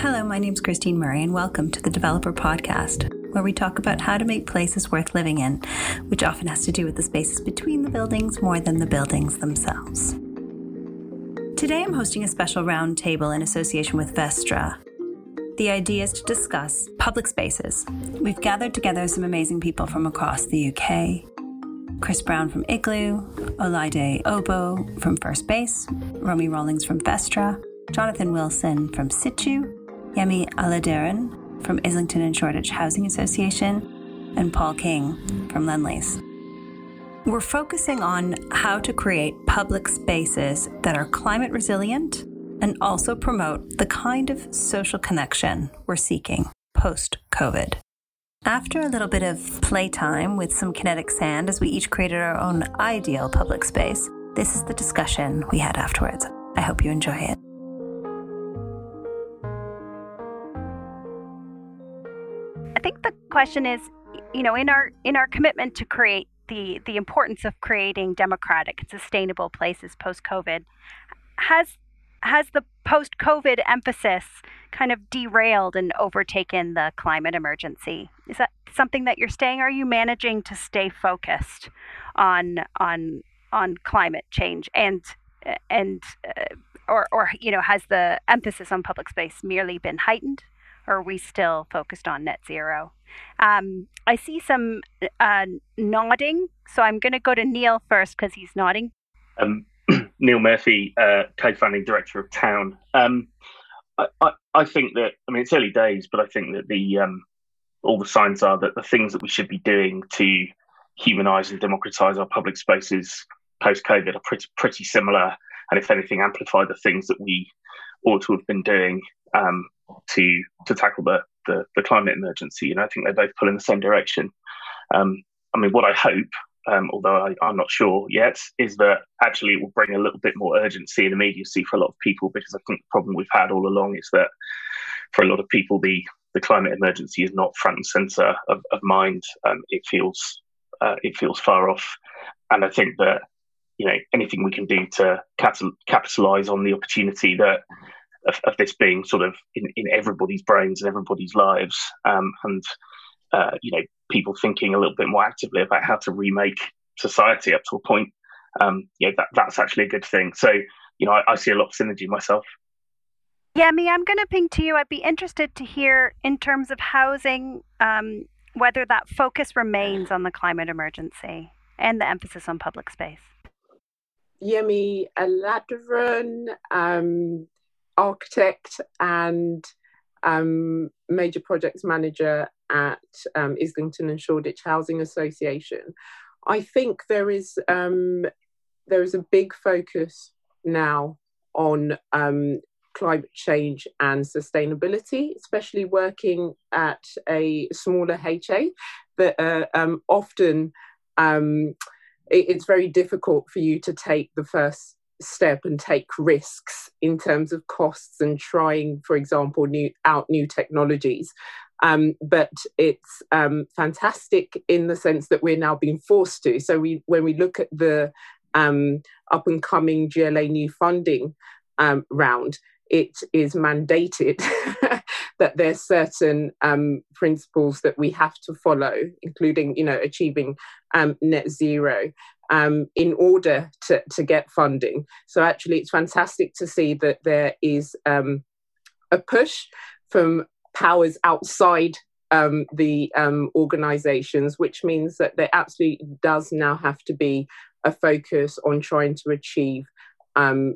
Hello, my name is Christine Murray, and welcome to the Developer Podcast, where we talk about how to make places worth living in, which often has to do with the spaces between the buildings more than the buildings themselves. Today, I'm hosting a special roundtable in association with Vestre. The idea is to discuss public spaces. We've gathered together some amazing people from across the UK, Chris Brown from Igloo, Olaide Oboh from First Base, Romy Rawlings from Vestre, Jonathan Wilson from Citu, Yẹmí Àlàdérun from Islington and Shoreditch Housing Association, and Paul King from Lendlease. We're focusing on how to create public spaces that are climate resilient and also promote the kind of social connection we're seeking post COVID. After a little bit of playtime with some kinetic sand as we each created our own ideal public space, this is the discussion we had afterwards. I hope you enjoy it. I think the question is, you know, in our in our commitment to create the the importance of creating democratic and sustainable places post COVID, has has the post COVID emphasis kind of derailed and overtaken the climate emergency? Is that something that you're staying? Are you managing to stay focused on on on climate change and and uh, or or you know has the emphasis on public space merely been heightened, are we still focused on net zero? Um, I see some uh, nodding, so I'm going to go to Neil first because he's nodding. Um, Neil Murphy, uh, co-founding director of Town. Um, I, I, I, think that I mean it's early days, but I think that the um, all the signs are that the things that we should be doing to humanise and democratise our public spaces post COVID are pretty pretty similar, and if anything, amplify the things that we ought to have been doing um, to to tackle the, the, the climate emergency. And I think they both pull in the same direction. Um, I mean, what I hope um, although I, am not sure yet, is that actually it will bring a little bit more urgency and immediacy for a lot of people because I think the problem we've had all along is that for a lot of people, the, the climate emergency is not front and center of, of mind. Um, it feels uh, it feels far off, and I think that you know anything we can do to capital, capitalize on the opportunity that of, of, this being sort of in, in everybody's brains and everybody's lives, um, and uh, you know people thinking a little bit more actively about how to remake society up to a point, um, yeah, that, that's actually a good thing. So, you know, I, I see a lot of synergy myself. Yeah, me, I'm going to ping to you. I'd be interested to hear in terms of housing, um, whether that focus remains on the climate emergency and the emphasis on public space. Yẹmí Àlàdérun, um, architect and um, major projects manager at um, Islington and Shoreditch Housing Association. I think there is um, there is a big focus now on um, climate change and sustainability, especially working at a smaller HA that uh, um, often um, it, it's very difficult for you to take the first step and take risks in terms of costs and trying, for example, new out new technologies. Um, but it's um, fantastic in the sense that we're now being forced to. So we, when we look at the um, up and coming GLA new funding um, round, it is mandated that there's certain um, principles that we have to follow, including, you know, achieving um, net zero. Um, in order to, to get funding. So, actually, it's fantastic to see that there is um, a push from powers outside um, the um, organizations, which means that there absolutely does now have to be a focus on trying to achieve, um,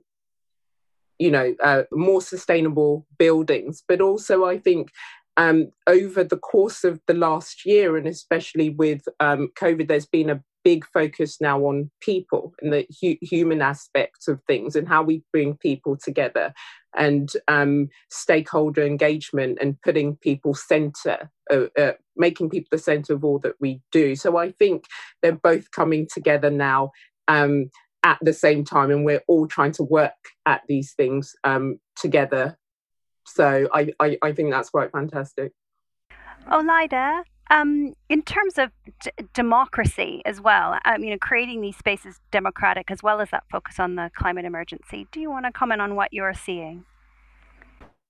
you know, uh, more sustainable buildings. But also, I think um, over the course of the last year, and especially with um, COVID, there's been a big focus now on people and the hu- human aspects of things and how we bring people together and um, stakeholder engagement and putting people center uh, uh, making people the center of all that we do so i think they're both coming together now um, at the same time and we're all trying to work at these things um, together so I, I, I think that's quite fantastic Olaide, um, in terms of d- democracy as well, um, you know, creating these spaces democratic as well as that focus on the climate emergency. Do you want to comment on what you're seeing?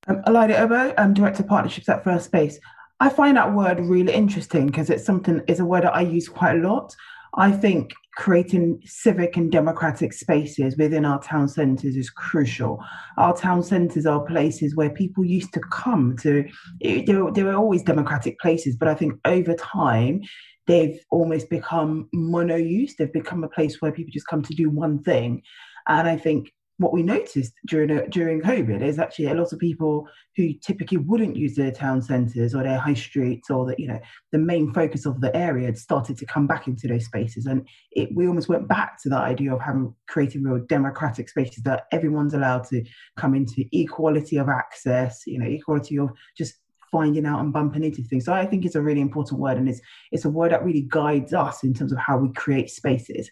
Um, Olaide Oboh, um, Director of Partnerships at First Base. I find that word really interesting because it's something, it's a word that I use quite a lot. I think creating civic and democratic spaces within our town centres is crucial. Our town centres are places where people used to come to, they were, they were always democratic places, but I think over time, they've almost become mono use. They've become a place where people just come to do one thing. And I think what we noticed during uh, during COVID is actually a lot of people who typically wouldn't use their town centres or their high streets or the you know the main focus of the area had started to come back into those spaces, and it, we almost went back to that idea of having creating real democratic spaces that everyone's allowed to come into equality of access, you know, equality of just finding out and bumping into things. So I think it's a really important word, and it's it's a word that really guides us in terms of how we create spaces.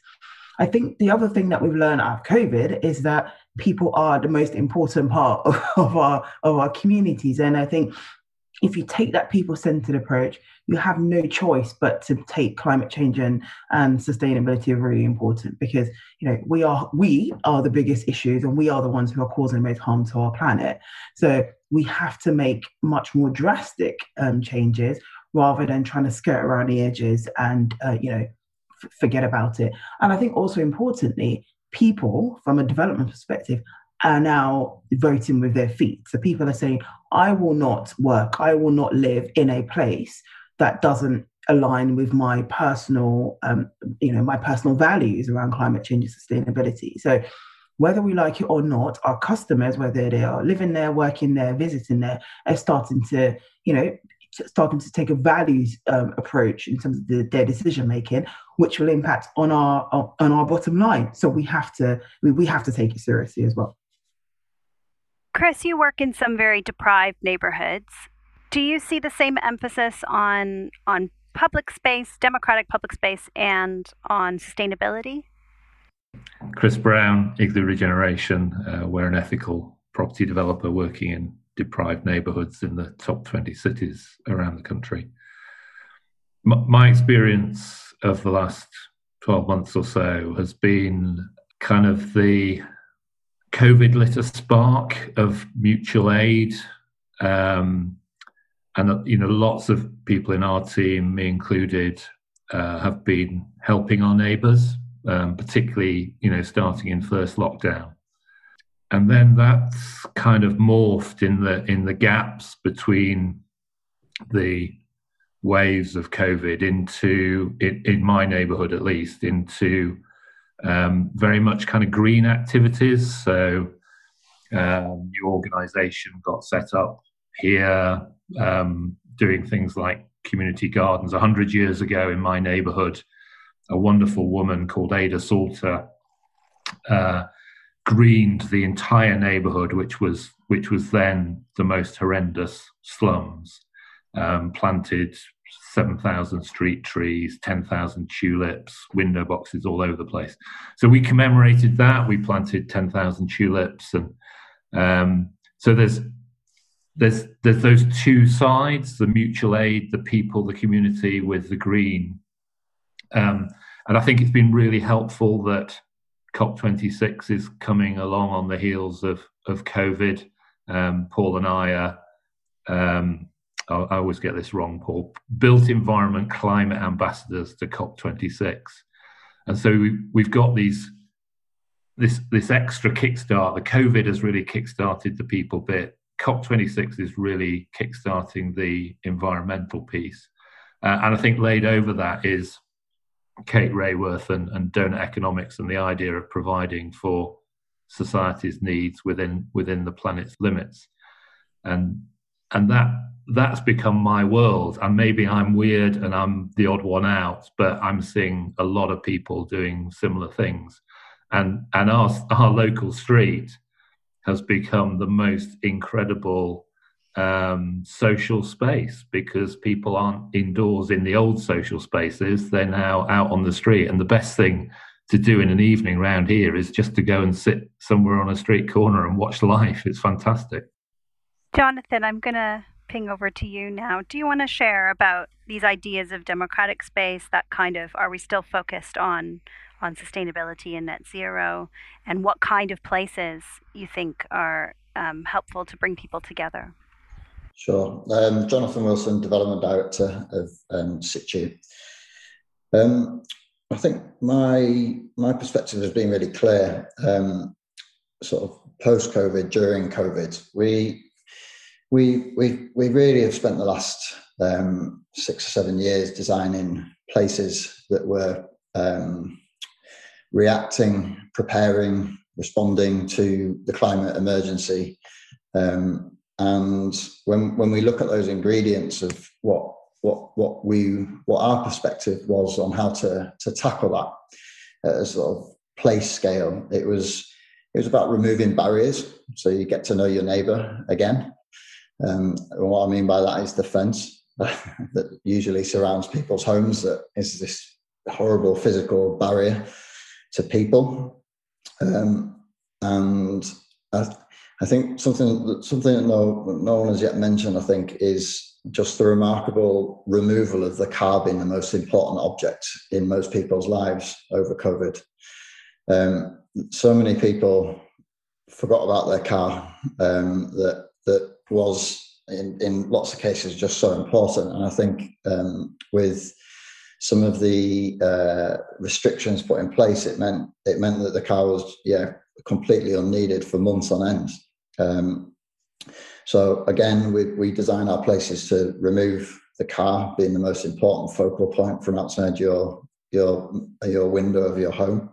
I think the other thing that we've learned out of COVID is that people are the most important part of, our of our communities. And I think if you take that people-centered approach, you have no choice but to take climate change and, and sustainability are really important because you know we are we are the biggest issues and we are the ones who are causing the most harm to our planet. So we have to make much more drastic um, changes rather than trying to skirt around the edges and uh, you know forget about it. And I think also importantly, people from a development perspective are now voting with their feet. So people are saying, I will not work, I will not live in a place that doesn't align with my personal, um, you know, my personal values around climate change and sustainability. So whether we like it or not, our customers, whether they are living there, working there, visiting there, are starting to, you know, starting to take a values um, approach in terms of the, their decision making, which will impact on our on our bottom line. So we have to we, we have to take it seriously as well. Chris, you work in some very deprived neighborhoods. Do you see the same emphasis on on public space, democratic public space, and on sustainability? Chris Brown, Igloo Regeneration. Uh, we're an ethical property developer working in deprived neighborhoods in the top 20 cities around the country. M- my experience of the last 12 months or so has been kind of the COVID lit a spark of mutual aid. Um, and, you know, lots of people in our team, me included, uh, have been helping our neighbours, um, particularly, you know, starting in first lockdown and then that's kind of morphed in the in the gaps between the waves of COVID into in, in my neighbourhood at least into um, very much kind of green activities. So um, new organisation got set up here, um, doing things like community gardens. A hundred years ago in my neighbourhood, a wonderful woman called Ada Salter. Uh, greened the entire neighborhood, which was which was then the most horrendous slums. Um, planted seven thousand street trees, ten thousand tulips, window boxes all over the place. So we commemorated that. We planted ten thousand tulips, and um, so there's there's there's those two sides: the mutual aid, the people, the community, with the green. Um, and I think it's been really helpful that COP26 is coming along on the heels of of COVID. Um, Paul and I are. Um, I, always get this wrong, Paul. Built environment climate ambassadors to COP26, and so we, we've got these this this extra kickstart. The COVID has really kickstarted the people bit. COP26 is really kickstarting the environmental piece, uh, and I think laid over that is Kate Raworth and, and donut economics and the idea of providing for society's needs within within the planet's limits, and and that that's become my world. And maybe I'm weird and I'm the odd one out, but I'm seeing a lot of people doing similar things, and and our our local street has become the most incredible um, social space because people aren't indoors in the old social spaces. They're now out on the street. And the best thing to do in an evening round here is just to go and sit somewhere on a street corner and watch life. It's fantastic. Jonathan, I'm going to ping over to you now. Do you want to share about these ideas of democratic space that kind of are we still focused on on sustainability and net zero and what kind of places you think are um, helpful to bring people together? Sure. Um, Jonathan Wilson, Development Director of um, Citu. Um, I think my my perspective has been really clear. Um, sort of post COVID, during COVID, we we we we really have spent the last um, six or seven years designing places that were um, reacting, preparing, responding to the climate emergency. Um, and when when we look at those ingredients of what what what we what our perspective was on how to to tackle that at a sort of place scale, it was it was about removing barriers so you get to know your neighbour again. Um, what I mean by that is the fence that usually surrounds people's homes. That is this horrible physical barrier to people. Um, and I, I think something something that no, no one has yet mentioned, I think, is just the remarkable removal of the car being the most important object in most people's lives over COVID. Um, so many people forgot about their car um, that that was in, in lots of cases just so important. And I think um, with some of the uh, restrictions put in place, it meant it meant that the car was yeah completely unneeded for months on end. Um, so again, we we design our places to remove the car being the most important focal point from outside your your your window of your home.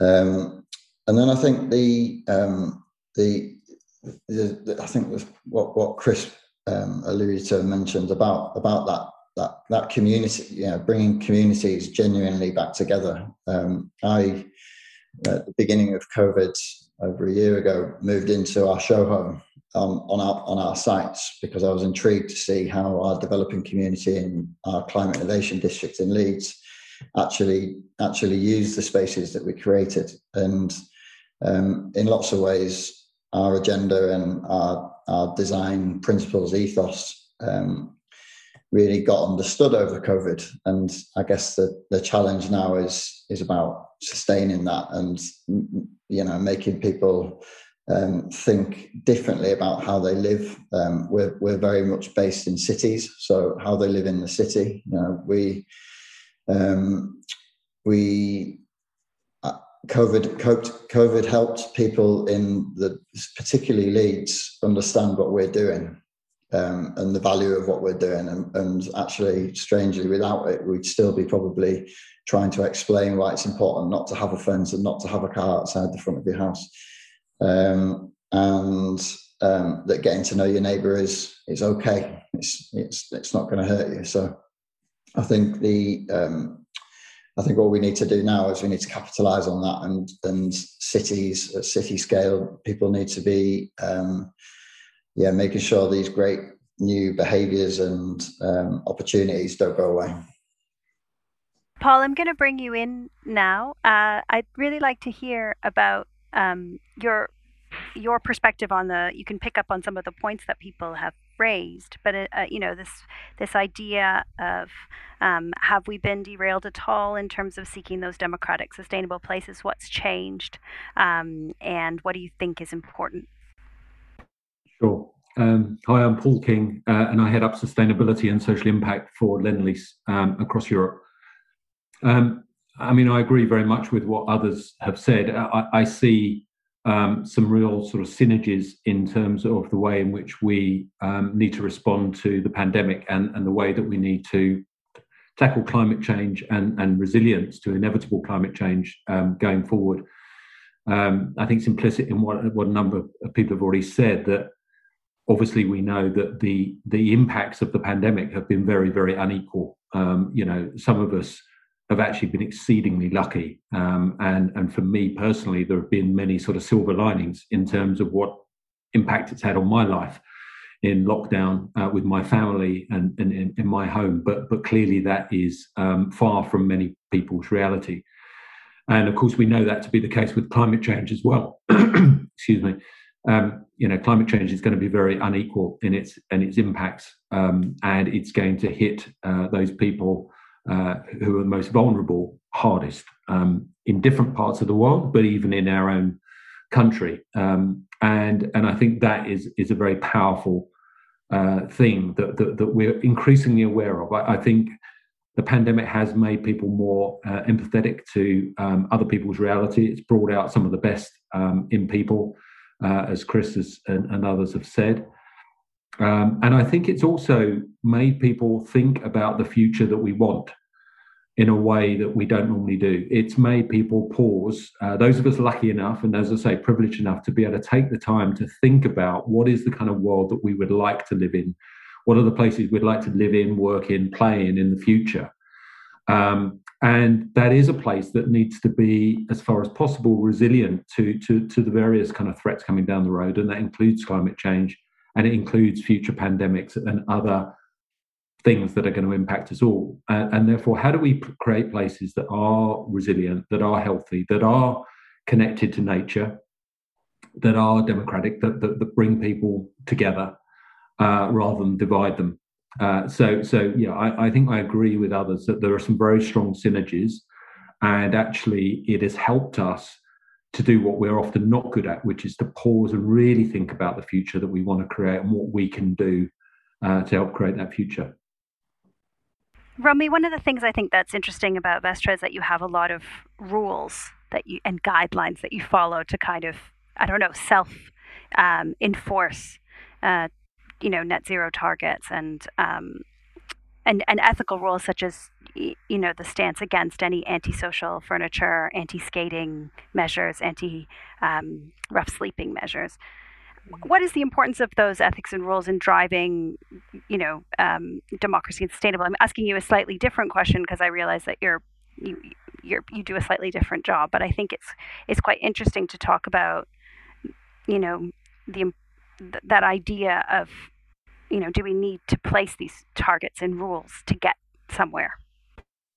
Um, and then I think the um, the, the, the, I think what what Chris um, alluded to mentioned about about that that that community, you know, bringing communities genuinely back together. Um, I, at the beginning of COVID, over a year ago, moved into our show home um, on our on our sites because I was intrigued to see how our developing community in our climate innovation district in Leeds actually actually use the spaces that we created, and um, in lots of ways, our agenda and our our design principles ethos um, really got understood over COVID. And I guess the, the challenge now is is about sustaining that and you know making people um, think differently about how they live. Um, we're we're very much based in cities, so how they live in the city. You know, we um, we uh, COVID, COVID helped people in the particularly Leeds understand what we're doing um, and the value of what we're doing. And, and, actually, strangely, without it, we'd still be probably trying to explain why it's important not to have a fence and not to have a car outside the front of your house. Um, and um, that getting to know your neighbour is is okay. It's it's it's not going to hurt you. So I think the um, I think what we need to do now is we need to capitalise on that, and and cities at city scale, people need to be um, yeah, making sure these great new behaviors and um, opportunities don't go away. Paul, I'm going to bring you in now. Uh, I'd really like to hear about um, your your perspective on the. You can pick up on some of the points that people have raised, but uh, you know this this idea of um, have we been derailed at all in terms of seeking those democratic, sustainable places? What's changed, um, and what do you think is important? Sure. Um, hi, I'm Paul King, uh, and I head up sustainability and social impact for Lendlease um, across Europe. Um, I mean, I agree very much with what others have said. I, I see um, some real sort of synergies in terms of the way in which we um, need to respond to the pandemic and, and the way that we need to tackle climate change and, and resilience to inevitable climate change um, going forward. I think it's implicit in what, what a number of people have already said that obviously we know that the the impacts of the pandemic have been very very unequal. Um, you know some of us have actually been exceedingly lucky um, and and for me personally there have been many sort of silver linings in terms of what impact it's had on my life in lockdown uh, with my family and, and in, in, my home. But but clearly that is um, far from many people's reality. And of course we know that to be the case with climate change as well. Excuse me. Um, you know, climate change is going to be very unequal in its and its impacts, um, and it's going to hit uh, those people uh, who are most vulnerable hardest um, in different parts of the world, but even in our own country. Um, and and I think that is is a very powerful uh, thing that, that, that we're increasingly aware of. I, I, think the pandemic has made people more uh, empathetic to um, other people's reality. It's brought out some of the best um, in people, uh, as Chris has, and, and, others have said. Um, and I think it's also made people think about the future that we want in a way that we don't normally do. It's made people pause. Uh, those of us lucky enough, and as I say, privileged enough to be able to take the time to think about what is the kind of world that we would like to live in. What are the places we'd like to live in, work in, play in in the future? Um, and that is a place that needs to be, as far as possible, resilient to, to, to the various kind of threats coming down the road. And that includes climate change and it includes future pandemics and other things that are going to impact us all. And, and, therefore, how do we create places that are resilient, that are healthy, that are connected to nature, that are democratic, that, that, that bring people together uh, rather than divide them? Uh, so, so yeah, I, I think I agree with others that there are some very strong synergies, and actually, it has helped us to do what we're often not good at, which is to pause and really think about the future that we want to create and what we can do uh, to help create that future. Romy, one of the things I think that's interesting about Vestre is that you have a lot of rules that you and guidelines that you follow to kind of, I don't know, self um, enforce, uh, you know, net zero targets and um, and and ethical rules such as you know the stance against any antisocial furniture, anti-skating measures, anti um, rough sleeping measures what is the importance of those ethics and rules in driving, you know, um, democracy and sustainable? I'm asking you a slightly different question because I realize that you're you you're, you do a slightly different job, but I think it's it's quite interesting to talk about, you know, the that idea of, you know, do we need to place these targets and rules to get somewhere?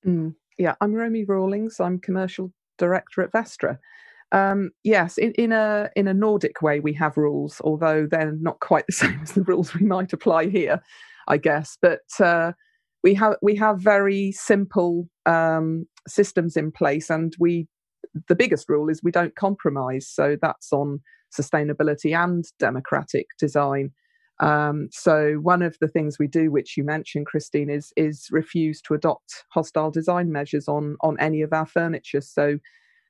Mm, yeah, I'm Romy Rawlings. I'm commercial director at Vestre. Um, yes, in, in, a in a Nordic way, we have rules, although they're not quite the same as the rules we might apply here, I guess. But uh, we have we have very simple um, systems in place, and we the biggest rule is we don't compromise. So that's on sustainability and democratic design. Um, so one of the things we do, which you mentioned, Christine, is is refuse to adopt hostile design measures on on any of our furniture. So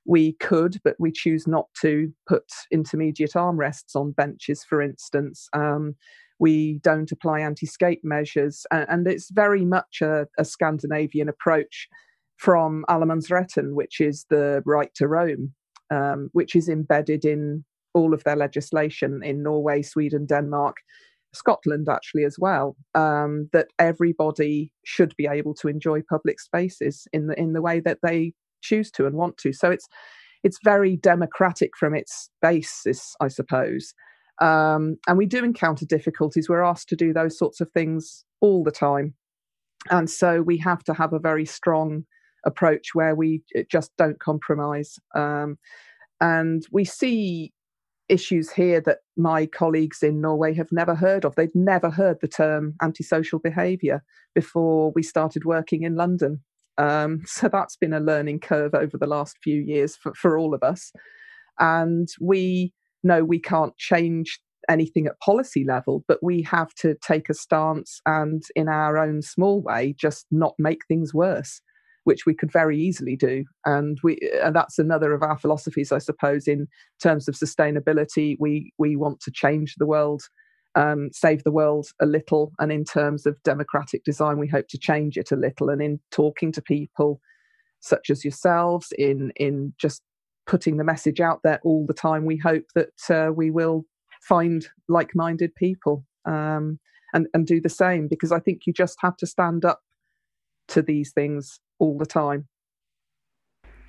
we could, but we choose not to put intermediate armrests on benches, for instance. Um, we don't apply anti skate measures, and, and, it's very much a, a Scandinavian approach from Allemannsretten, which is the right to roam, um, which is embedded in all of their legislation in Norway, Sweden, Denmark, Scotland, actually, as well. Um, that everybody should be able to enjoy public spaces in the in the way that they choose to and want to. So it's it's very democratic from its basis, I suppose. Um, and we do encounter difficulties. We're asked to do those sorts of things all the time, and so we have to have a very strong approach where we just don't compromise. Um, and we see issues here that my colleagues in Norway have never heard of. They'd never heard the term antisocial behaviour before we started working in London. Um, so that's been a learning curve over the last few years for, for all of us. And we know we can't change anything at policy level, but we have to take a stance and, in our own small way, just not make things worse, which we could very easily do. And we, and that's another of our philosophies, I suppose, in terms of sustainability. We we want to change the world um, save the world a little. And in terms of democratic design, we hope to change it a little. And in talking to people such as yourselves, in in just putting the message out there all the time, we hope that uh, we will find like-minded people um, and and do the same. Because I think you just have to stand up to these things all the time.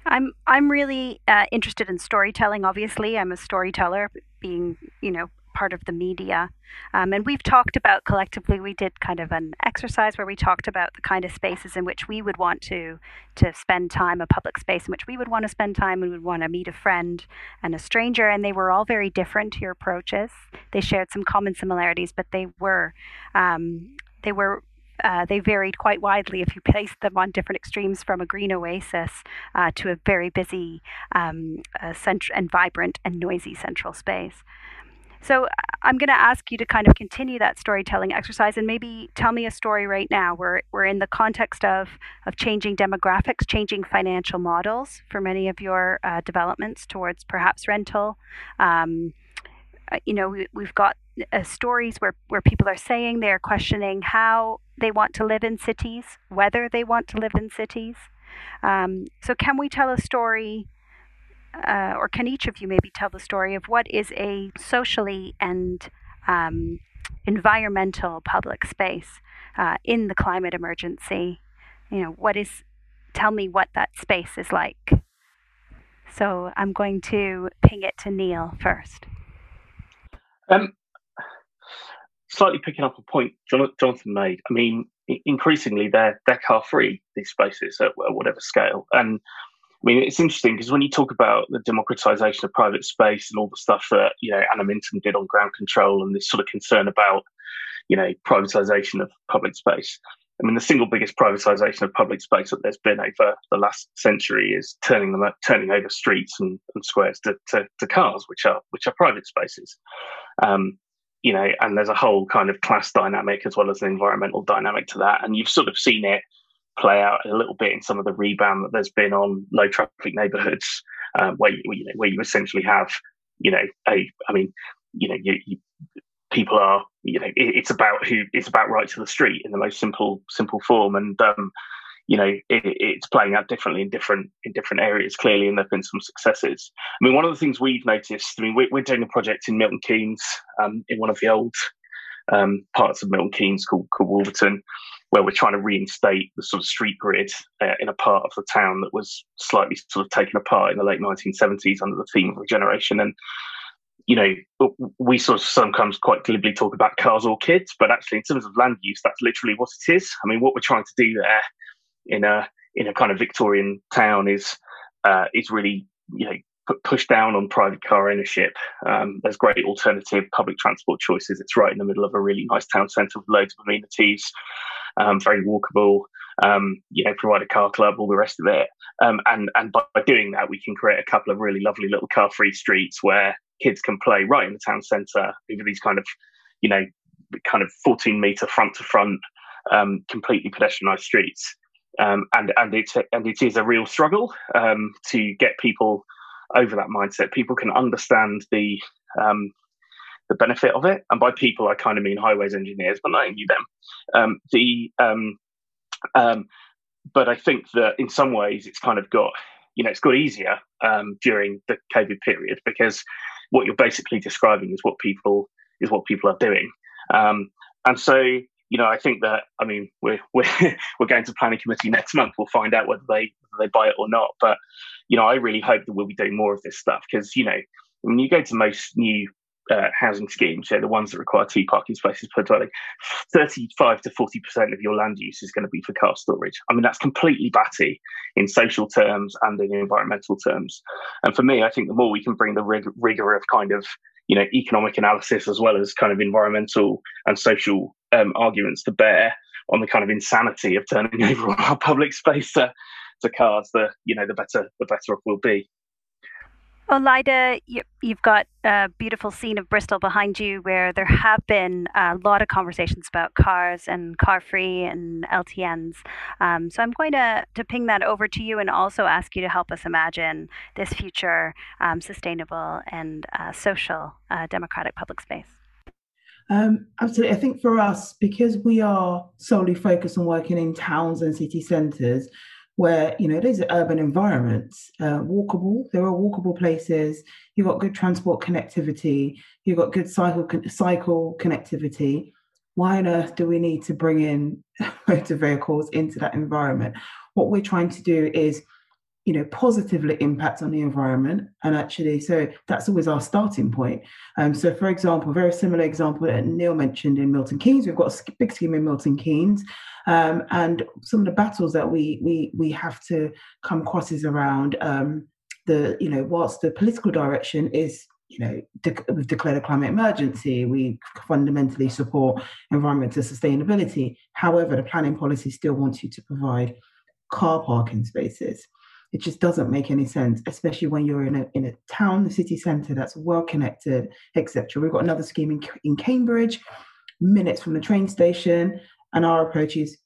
I'm I'm really uh, interested in storytelling. Obviously, I'm a storyteller, being you know part of the media. Um, and we've talked about collectively, we did kind of an exercise where we talked about the kind of spaces in which we would want to to spend time, a public space in which we would want to spend time and would want to meet a friend and a stranger. And they were all very different, your approaches. They shared some common similarities, but they were um, they were uh, they varied quite widely if you placed them on different extremes from a green oasis uh, to a very busy um, uh, cent- and vibrant and noisy central space. so I'm going to ask you to kind of continue that storytelling exercise and maybe tell me a story right now. We're, we're in the context of, of changing demographics, changing financial models for many of your uh, developments towards perhaps rental. Um, uh, you know, we, we've got uh, stories where, where people are saying they're questioning how they want to live in cities, whether they want to live in cities. Um, so, can we tell a story uh, or can each of you maybe tell the story of what is a socially and um, environmental public space uh, in the climate emergency? You know, what is, tell me what that space is like. So I'm going to ping it to Neil first. Um, slightly picking up a point Jonathan made. I mean, increasingly they're they're car free these spaces at, at whatever scale, and I mean, it's interesting because when you talk about the democratization of private space and all the stuff that you know Anna Minton did on ground control and this sort of concern about you know privatization of public space. I mean, the single biggest privatization of public space that there's been over the last century is turning them up, turning over streets and, and squares to, to, to, cars, which are which are private spaces. Um, you know, and there's a whole kind of class dynamic as well as an environmental dynamic to that, and you've sort of seen it play out a little bit in some of the rebound that there's been on low traffic neighborhoods um, where you, you know where you essentially have you know a I mean you know you, you people are you know it, it's about who it's about right to the street in the most simple simple form. And um, you know it, it's playing out differently in different in different areas clearly and there've been some successes i mean one of the things we've noticed i mean we're, we're doing a project in milton keynes um, in one of the old um, parts of milton keynes called, called wolverton where we're trying to reinstate the sort of street grid uh, in a part of the town that was slightly sort of taken apart in the late 1970s under the theme of regeneration. And, you know, we sort of sometimes quite glibly talk about cars or kids, but actually, in terms of land use, that's literally what it is. I mean, what we're trying to do there in a in a kind of Victorian town is uh, is really, you know, push down on private car ownership. Um, there's great alternative public transport choices. It's right in the middle of a really nice town centre with loads of amenities um, very walkable. Um, you know, provide a car club, all the rest of it. Um, and and by, by, doing that, we can create a couple of really lovely little car-free streets where kids can play right in the town centre over these kind of, you know, kind of 14 meter front to front, um, completely pedestrianised streets. Um, and and it's and it is a real struggle um, to get people over that mindset. People can understand the um, the benefit of it. And by people, I kind of mean highways engineers, but not only them. Um, the um, um, but I think that in some ways it's kind of got you know it's got easier during the COVID period because what you're basically describing is what people is what people are doing. And so you know I think that I mean we're we're we're going to planning committee next month. We'll find out whether they whether they buy it or not. But you know I really hope that we'll be doing more of this stuff because you know when you go to most new uh, housing schemes, so the ones that require two parking spaces per dwelling, 35 to 40% of your land use is going to be for car storage. I mean, that's completely batty in social terms and in environmental terms. And for me, I think the more we can bring the rig- rigor of kind of, you know, economic analysis as well as kind of environmental and social um, arguments to bear on the kind of insanity of turning over our public space to, to cars, the, you know, the better, the better off we'll be. Lyda, you, have got a beautiful scene of Bristol behind you where there have been a lot of conversations about cars and car free and LTNs. Um, so I'm going to, to ping that over to you and also ask you to help us imagine this future um, sustainable and uh, social uh, democratic public space. Um, absolutely. I think for us, because we are solely focused on working in towns and city centres, where you know these are urban environments, uh, walkable. There are walkable places. You've got good transport connectivity. You've got good cycle cycle connectivity. Why on earth do we need to bring in motor vehicles into that environment? What we're trying to do is, you know, positively impact on the environment, and actually, so that's always our starting point. Um, so, for example, very similar example that Neil mentioned in Milton Keynes, we've got a big scheme in Milton Keynes. Um, and some of the battles that we we we have to come across is around um, the you know whilst the political direction is you know de- we've declared a climate emergency we fundamentally support environmental sustainability. However the planning policy still wants you to provide car parking spaces It just doesn't make any sense, especially when you're in a in a town, the city centre that's well connected, etc. We've got another scheme in, in Cambridge, minutes from the train station, and our approach is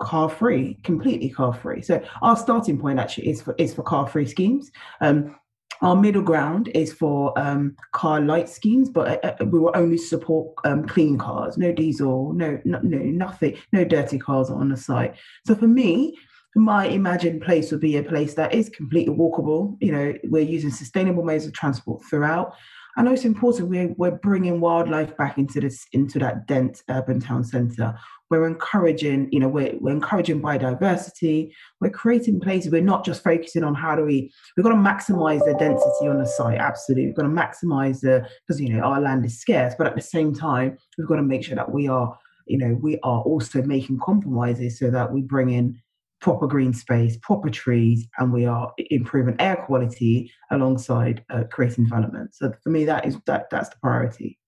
car free, completely car free. So our starting point actually is for is for car free schemes. Um, our middle ground is for um, car light schemes, but uh, uh, we will only support um, clean cars, no diesel, no, no, no, nothing, no dirty cars on the site. So for me, my imagined place would be a place that is completely walkable. You know, we're using sustainable modes of transport throughout. I know it's important, we're, we're bringing wildlife back into this into that dense urban town centre we're encouraging, you know, we're, we're encouraging biodiversity. We're creating places. We're not just focusing on how do we, we've got to maximize the density on the site. Absolutely. We've got to maximize the, because, you know, our land is scarce, but at the same time, we've got to make sure that we are, you know, we are also making compromises so that we bring in proper green space, proper trees, and we are improving air quality alongside uh, creating development. So for me, that is that that's the priority.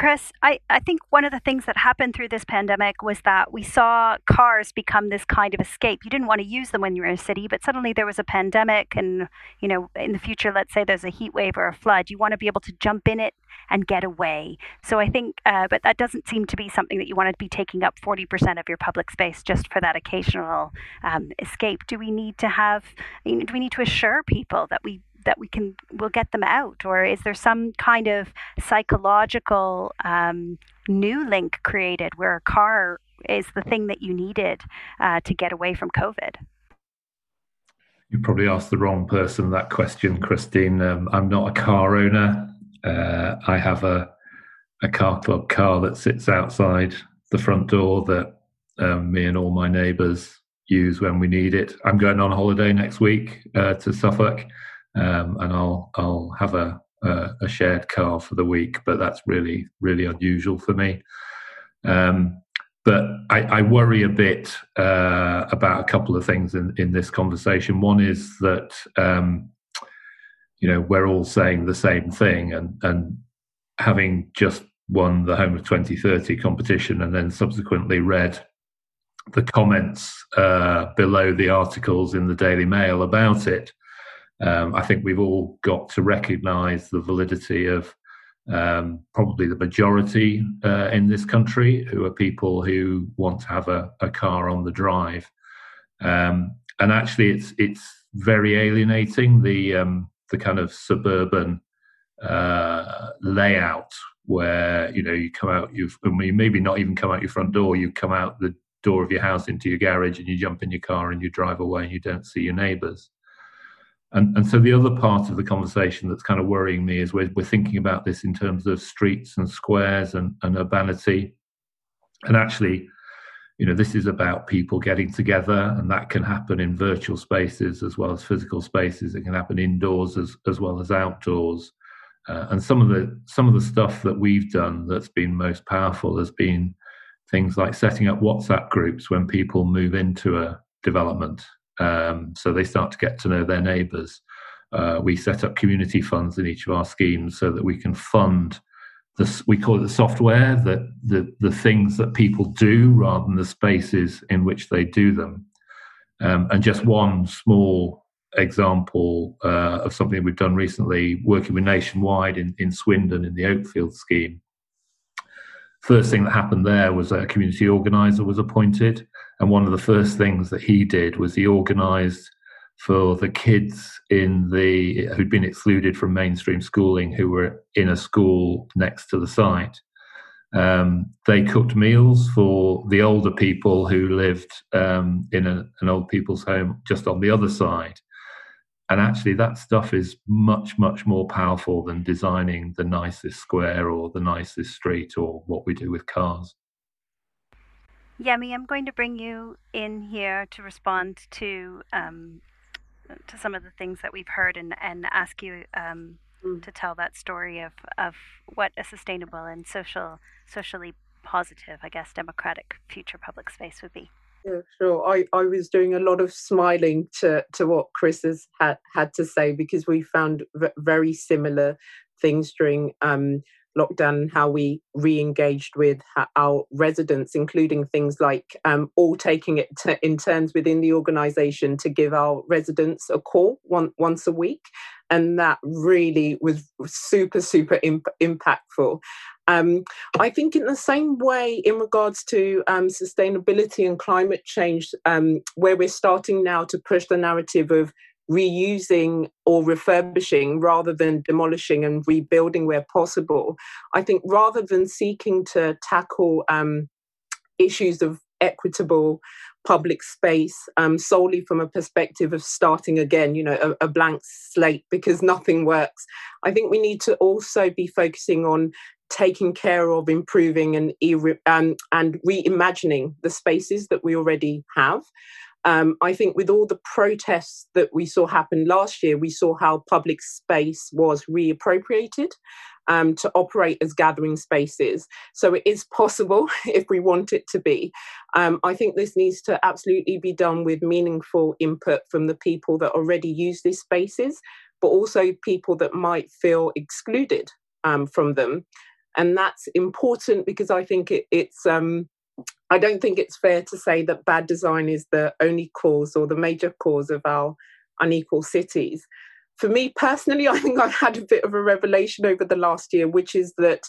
Chris, I, I think one of the things that happened through this pandemic was that we saw cars become this kind of escape. You didn't want to use them when you were in a city, but suddenly there was a pandemic, and you know, in the future, let's say there's a heat wave or a flood, you want to be able to jump in it and get away. So I think, uh, but that doesn't seem to be something that you want to be taking up 40% of your public space just for that occasional um, escape. Do we need to have? Do we need to assure people that we that we can we'll get them out? Or is there some kind of psychological um, new link created where a car is the thing that you needed uh, to get away from covid? You probably asked the wrong person that question christine. Um, i'm not a car owner. Uh, i have a, a car club car that sits outside the front door that um, me and all my neighbours use when we need it. I'm going on holiday next week uh, to suffolk um, and I'll I'll have a, a, a shared car for the week, but that's really really unusual for me. Um, but I, I, worry a bit uh, about a couple of things in, in this conversation. One is that um, you know we're all saying the same thing, and and having just won the Home of 2030 competition, and then subsequently read the comments uh, below the articles in the Daily Mail about it, um, I think we've all got to recognise the validity of um, probably the majority uh, in this country, who are people who want to have a, a car on the drive. Um, and actually, it's it's very alienating the um, the kind of suburban uh, layout where you know you come out, you've I mean, maybe not even come out your front door, you come out the door of your house into your garage and you jump in your car and you drive away and you don't see your neighbours. And, and so the other part of the conversation that's kind of worrying me is we're, we're thinking about this in terms of streets and squares and, and urbanity. And actually, you know, this is about people getting together, and that can happen in virtual spaces as well as physical spaces. It can happen indoors as, as well as outdoors. Uh, and some of the some of the stuff that we've done that's been most powerful has been things like setting up WhatsApp groups when people move into a development um, so they start to get to know their neighbours. Uh, we set up community funds in each of our schemes so that we can fund this. We call it the software, that the the things that people do rather than the spaces in which they do them. Um, and just one small example uh, of something we've done recently, working with Nationwide in, in Swindon in the Oakfield scheme. First thing that happened there was a community organizer was appointed, and one of the first things that he did was he organised for the kids in the who'd been excluded from mainstream schooling who were in a school next to the site. Um, they cooked meals for the older people who lived um, in a, an old people's home just on the other side. And actually, that stuff is much, much more powerful than designing the nicest square or the nicest street or what we do with cars. Yemi, I'm going to bring you in here to respond to um, to some of the things that we've heard and, and ask you um, mm. to tell that story of, of what a sustainable and social socially positive, I guess, democratic future public space would be. Yeah, sure. I, I was doing a lot of smiling to, to what Chris has had, had to say because we found v- very similar things during um, lockdown and how we re-engaged with our residents, including things like um, all taking it to, in turns within the organisation to give our residents a call one, once a week, and that really was super super imp- impactful. Um, I think in the same way, in regards to um, sustainability and climate change, um, where we're starting now to push the narrative of reusing or refurbishing rather than demolishing and rebuilding where possible. I think rather than seeking to tackle um, issues of equitable public space um, solely from a perspective of starting again, you know, a, a, blank slate because nothing works. I think we need to also be focusing on taking care of improving and, um, and reimagining the spaces that we already have. Um, I think with all the protests that we saw happen last year, we saw how public space was reappropriated um, to operate as gathering spaces. So it is possible if we want it to be. Um, I think this needs to absolutely be done with meaningful input from the people that already use these spaces, but also people that might feel excluded um, from them. And that's important because I think it, it's um, I don't think it's fair to say that bad design is the only cause or the major cause of our unequal cities. For me personally, I think I've had a bit of a revelation over the last year, which is that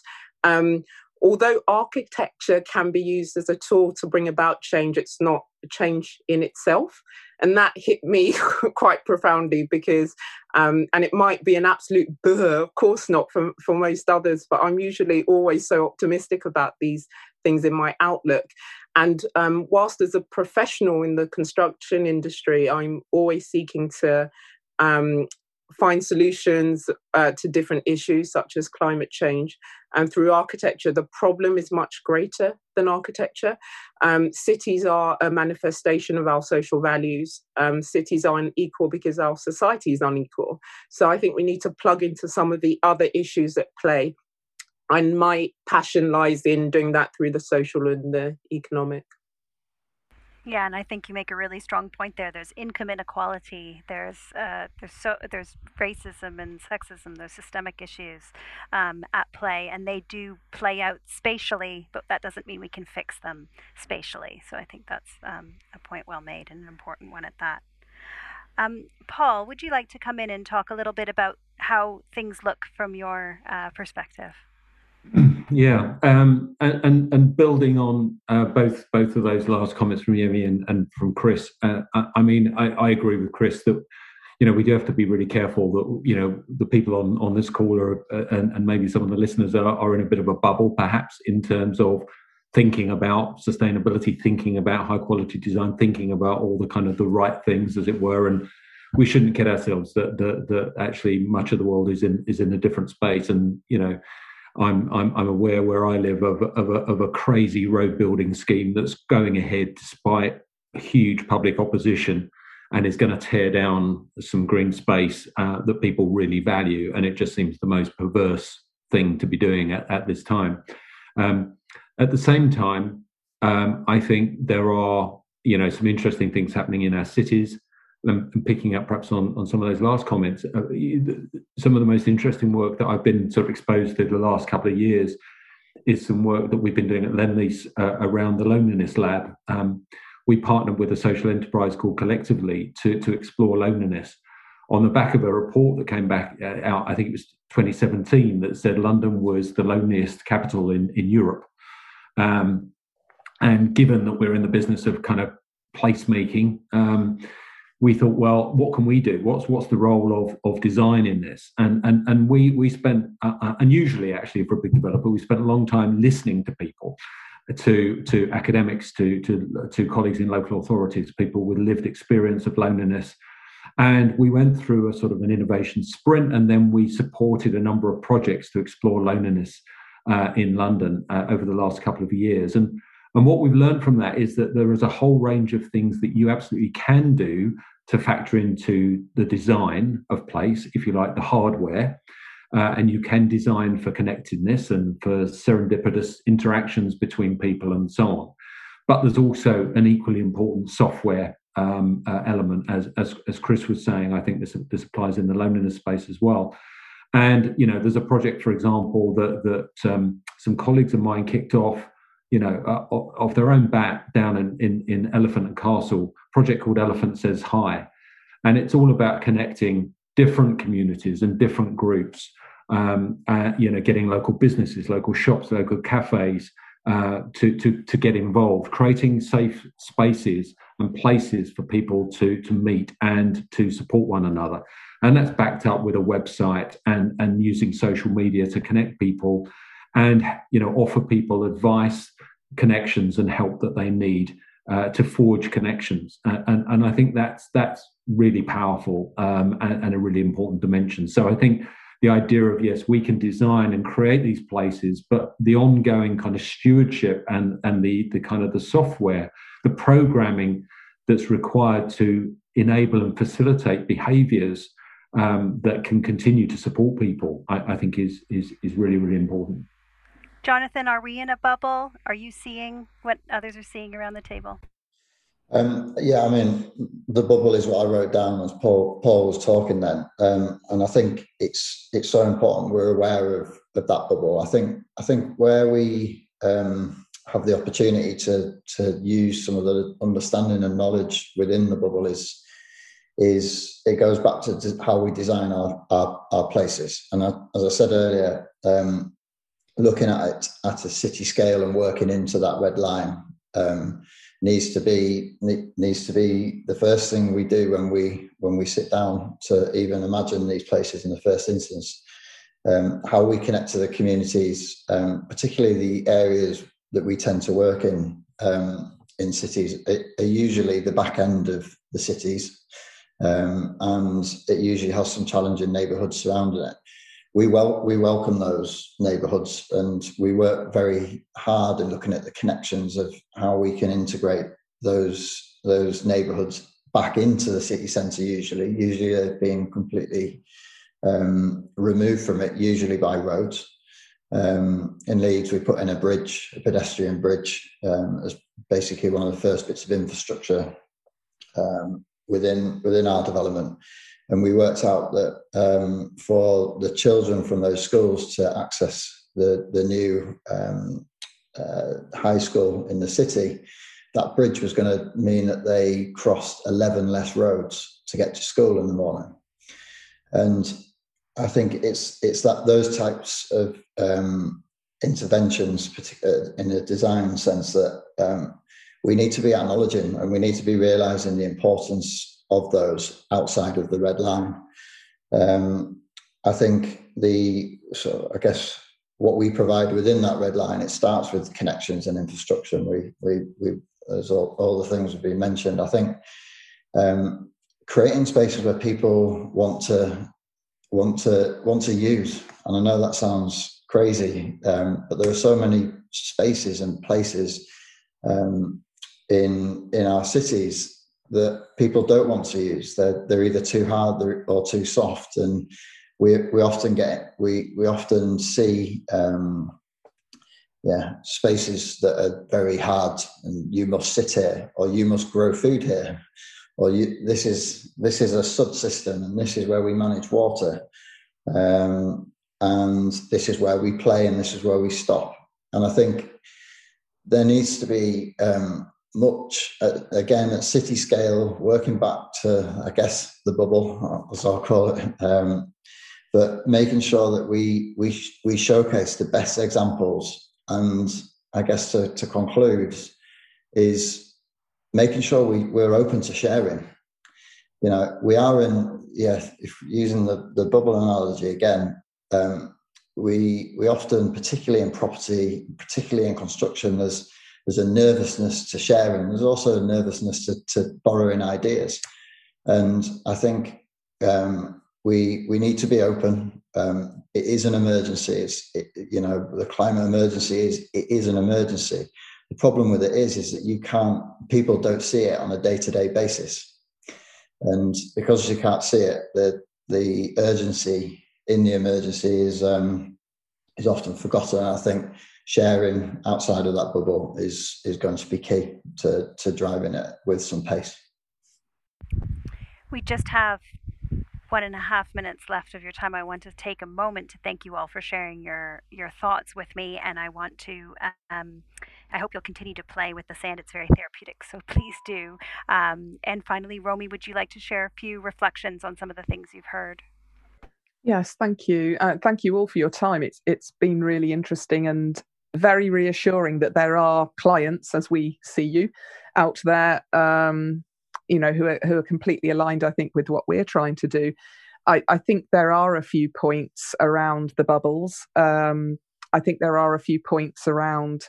um, although architecture can be used as a tool to bring about change, it's not a change in itself. And that hit me quite profoundly because, um, and it might be an absolute burr, of course not for, for most others, but I'm usually always so optimistic about these things in my outlook. And um, whilst as a professional in the construction industry, I'm always seeking to um, find solutions uh, to different issues such as climate change. And through architecture, the problem is much greater than architecture. Um, cities are a manifestation of our social values. Um, cities are unequal because our society is unequal. So I think we need to plug into some of the other issues at play and my passion lies in doing that through the social and the economic. Yeah, and I think you make a really strong point there. There's income inequality. There's uh, there's so there's racism and sexism. There's systemic issues um, at play, and they do play out spatially, but that doesn't mean we can fix them spatially. So I think that's um, a point well made and an important one at that. Um, Paul, would you like to come in and talk a little bit about how things look from your uh, perspective? Yeah, um, and, and, building on uh, both both of those last comments from Yemi and, and from Chris, uh, I, I, mean, I, I, agree with Chris that you know we do have to be really careful that you know the people on on this call are uh, and, and maybe some of the listeners are, are in a bit of a bubble, perhaps in terms of thinking about sustainability, thinking about high quality design, thinking about all the kind of the right things, as it were, and we shouldn't kid ourselves that that, that actually much of the world is in is in a different space, and you know I'm, I'm, I'm aware where I live of, of, a, of a crazy road building scheme that's going ahead despite huge public opposition and is going to tear down some green space uh, that people really value. And it just seems the most perverse thing to be doing at, at this time. Um, at the same time, um, I think there are you know some interesting things happening in our cities and picking up perhaps on, on some of those last comments, uh, some of the most interesting work that I've been sort of exposed to the last couple of years is some work that we've been doing at Lendlease uh, around the Loneliness Lab. Um, we partnered with a social enterprise called Collectively to, to explore loneliness on the back of a report that came back uh, out, I think it was 2017, that said London was the loneliest capital in, in Europe. Um, and given that we're in the business of kind of placemaking, um, we thought, well, what can we do? What's what's the role of of design in this? And and and we we spent uh, uh, unusually actually for a big developer, we spent a long time listening to people, to to academics, to to to colleagues in local authorities, people with lived experience of loneliness. And we went through a sort of an innovation sprint, and then we supported a number of projects to explore loneliness uh, in London uh, over the last couple of years. And and what we've learned from that is that there is a whole range of things that you absolutely can do to factor into the design of place, if you like, the hardware. Uh, and you can design for connectedness and for serendipitous interactions between people and so on. But there's also an equally important software um, uh, element, as, as, as Chris was saying. I think this this applies in the loneliness space as well. And you know, there's a project, for example, that that um, some colleagues of mine kicked off, you know, uh, their own bat down in, in in Elephant and Castle, project called Elephant Says Hi, and it's all about connecting different communities and different groups. Um, uh, you know, getting local businesses, local shops, local cafes uh, to, to, to get involved, creating safe spaces and places for people to, to meet and to support one another. And that's backed up with a website and, and using social media to connect people and you know offer people advice, connections, and help that they need uh, to forge connections. Uh, and, and I think that's that's really powerful um, and, and a really important dimension. So I think the idea of yes we can design and create these places but the ongoing kind of stewardship and and the the kind of the software the programming that's required to enable and facilitate behaviors um, that can continue to support people I, I think is is is really really important jonathan are we in a bubble are you seeing what others are seeing around the table um, yeah, I mean, the bubble is what I wrote down as Paul, Paul was talking then, um, and I think it's it's so important we're aware of, of that bubble. I think I think where we um, have the opportunity to to use some of the understanding and knowledge within the bubble is is it goes back to how we design our our, our places. And I, as I said earlier, um, looking at it at a city scale and working into that red line. Um, needs to be needs to be the first thing we do when we when we sit down to even imagine these places in the first instance. Um, how we connect to the communities, um, particularly the areas that we tend to work in um, in cities, are usually the back end of the cities, um, and it usually has some challenging neighbourhoods surrounding it we wel- we welcome those neighbourhoods and we work very hard in looking at the connections of how we can integrate those those neighbourhoods back into the city centre. Usually, usually they're being completely um, removed from it, usually by roads. Um, in Leeds, we put in a bridge, a pedestrian bridge, um, as basically one of the first bits of infrastructure um, within within our development and we worked out that um, for the children from those schools to access the the new um, uh, high school in the city, that bridge was going to mean that they crossed eleven less roads to get to school in the morning, and I think it's it's that those types of um, interventions, particularly in a design sense, that um, we need to be acknowledging and we need to be realizing the importance of those outside of the red line. Um, I think the so I guess what we provide within that red line it starts with connections and infrastructure. We we we as all, all the things have been mentioned. I think um, creating spaces where people want to want to want to use, and I know that sounds crazy, um, but there are so many spaces and places um, in in our cities that people don't want to use. They're they're either too hard or too soft, and we we often get we we often see um, yeah spaces that are very hard, and you must sit here, or you must grow food here, or you this is this is a subsystem, and this is where we manage water, um, and this is where we play, and this is where we stop. And I think there needs to be um, much at, again at city scale, working back to I guess the bubble, as I'll call it, um, but making sure that we we we showcase the best examples. And I guess to, to conclude is making sure we, we're open to sharing. You know, we are in yeah. If using the, the bubble analogy again, um, we we often, particularly in property, particularly in construction, there's there's a nervousness to sharing. There's also a nervousness to, to borrowing ideas. And I think um, we we need to be open. Um, it is an emergency. It's it, you know the climate emergency is it is an emergency. The problem with it is is that you can't people don't see it on a day to day basis, and because you can't see it, the the urgency in the emergency is um, is often forgotten. I think sharing outside of that bubble is is going to be key to to driving it with some pace. We just have one and a half minutes left of your time, I want to take a moment to thank you all for sharing your your thoughts with me, and I want to. Um, I hope you'll continue to play with the sand. It's very therapeutic, so please do. Um, and finally, Romy, would you like to share a few reflections on some of the things you've heard? Yes, thank you. Uh, thank you all for your time. It's it's been really interesting and very reassuring that there are clients, as we see you, out there, um, you know, who are who are completely aligned. I think with what we're trying to do. I, I think there are a few points around the bubbles. Um, I think there are a few points around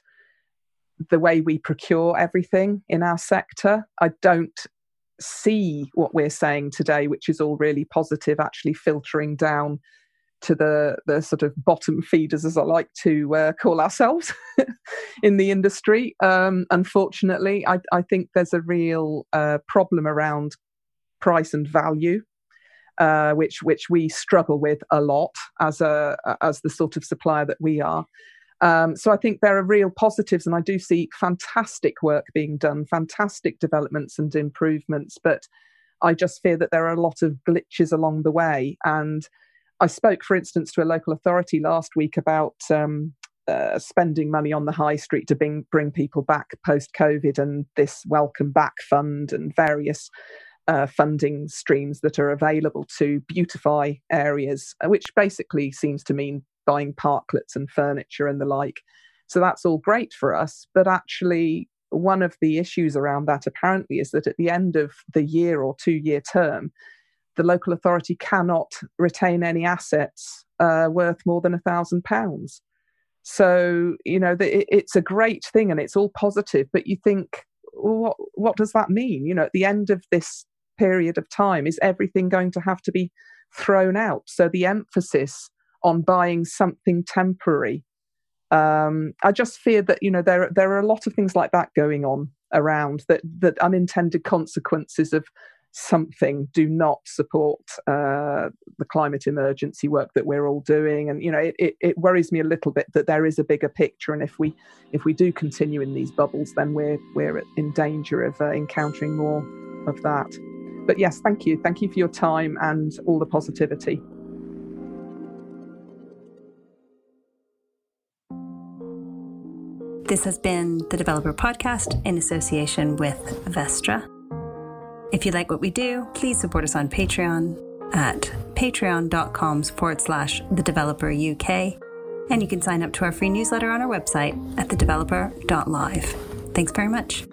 the way we procure everything in our sector. I don't see what we're saying today, which is all really positive, actually filtering down to the the sort of bottom feeders, as I like to uh, call ourselves in the industry. Um, unfortunately, I, I, think there's a real uh, problem around price and value, uh, which which we struggle with a lot as a as the sort of supplier that we are. Um, so I think there are real positives, and I do see fantastic work being done, fantastic developments and improvements. But I just fear that there are a lot of glitches along the way. And I spoke, for instance, to a local authority last week about um, uh, spending money on the high street to bring bring people back post COVID, and this Welcome Back Fund and various. Uh, funding streams that are available to beautify areas, uh, which basically seems to mean buying parklets and furniture and the like. So that's all great for us. But actually, one of the issues around that apparently is that at the end of the year or two year term, the local authority cannot retain any assets uh, worth more than a thousand pounds. So you know the, it's a great thing and it's all positive, but you think, well, what what does that mean? You know, at the end of this period of time, is everything going to have to be thrown out? So the emphasis on buying something temporary. Um, I just fear that you know there there are a lot of things like that going on around that that unintended consequences of something do not support uh, the climate emergency work that we're all doing. And you know it, it, it, worries me a little bit that there is a bigger picture. And if we if we do continue in these bubbles then we're we're in danger of uh, encountering more of that. But yes thank you. Thank you for your time and all the positivity. This has been the Developer Podcast in association with Vestre. If you like what we do, please support us on Patreon at patreon.com forward slash the developer UK. And you can sign up to our free newsletter on our website at thedeveloper.live. Thanks very much.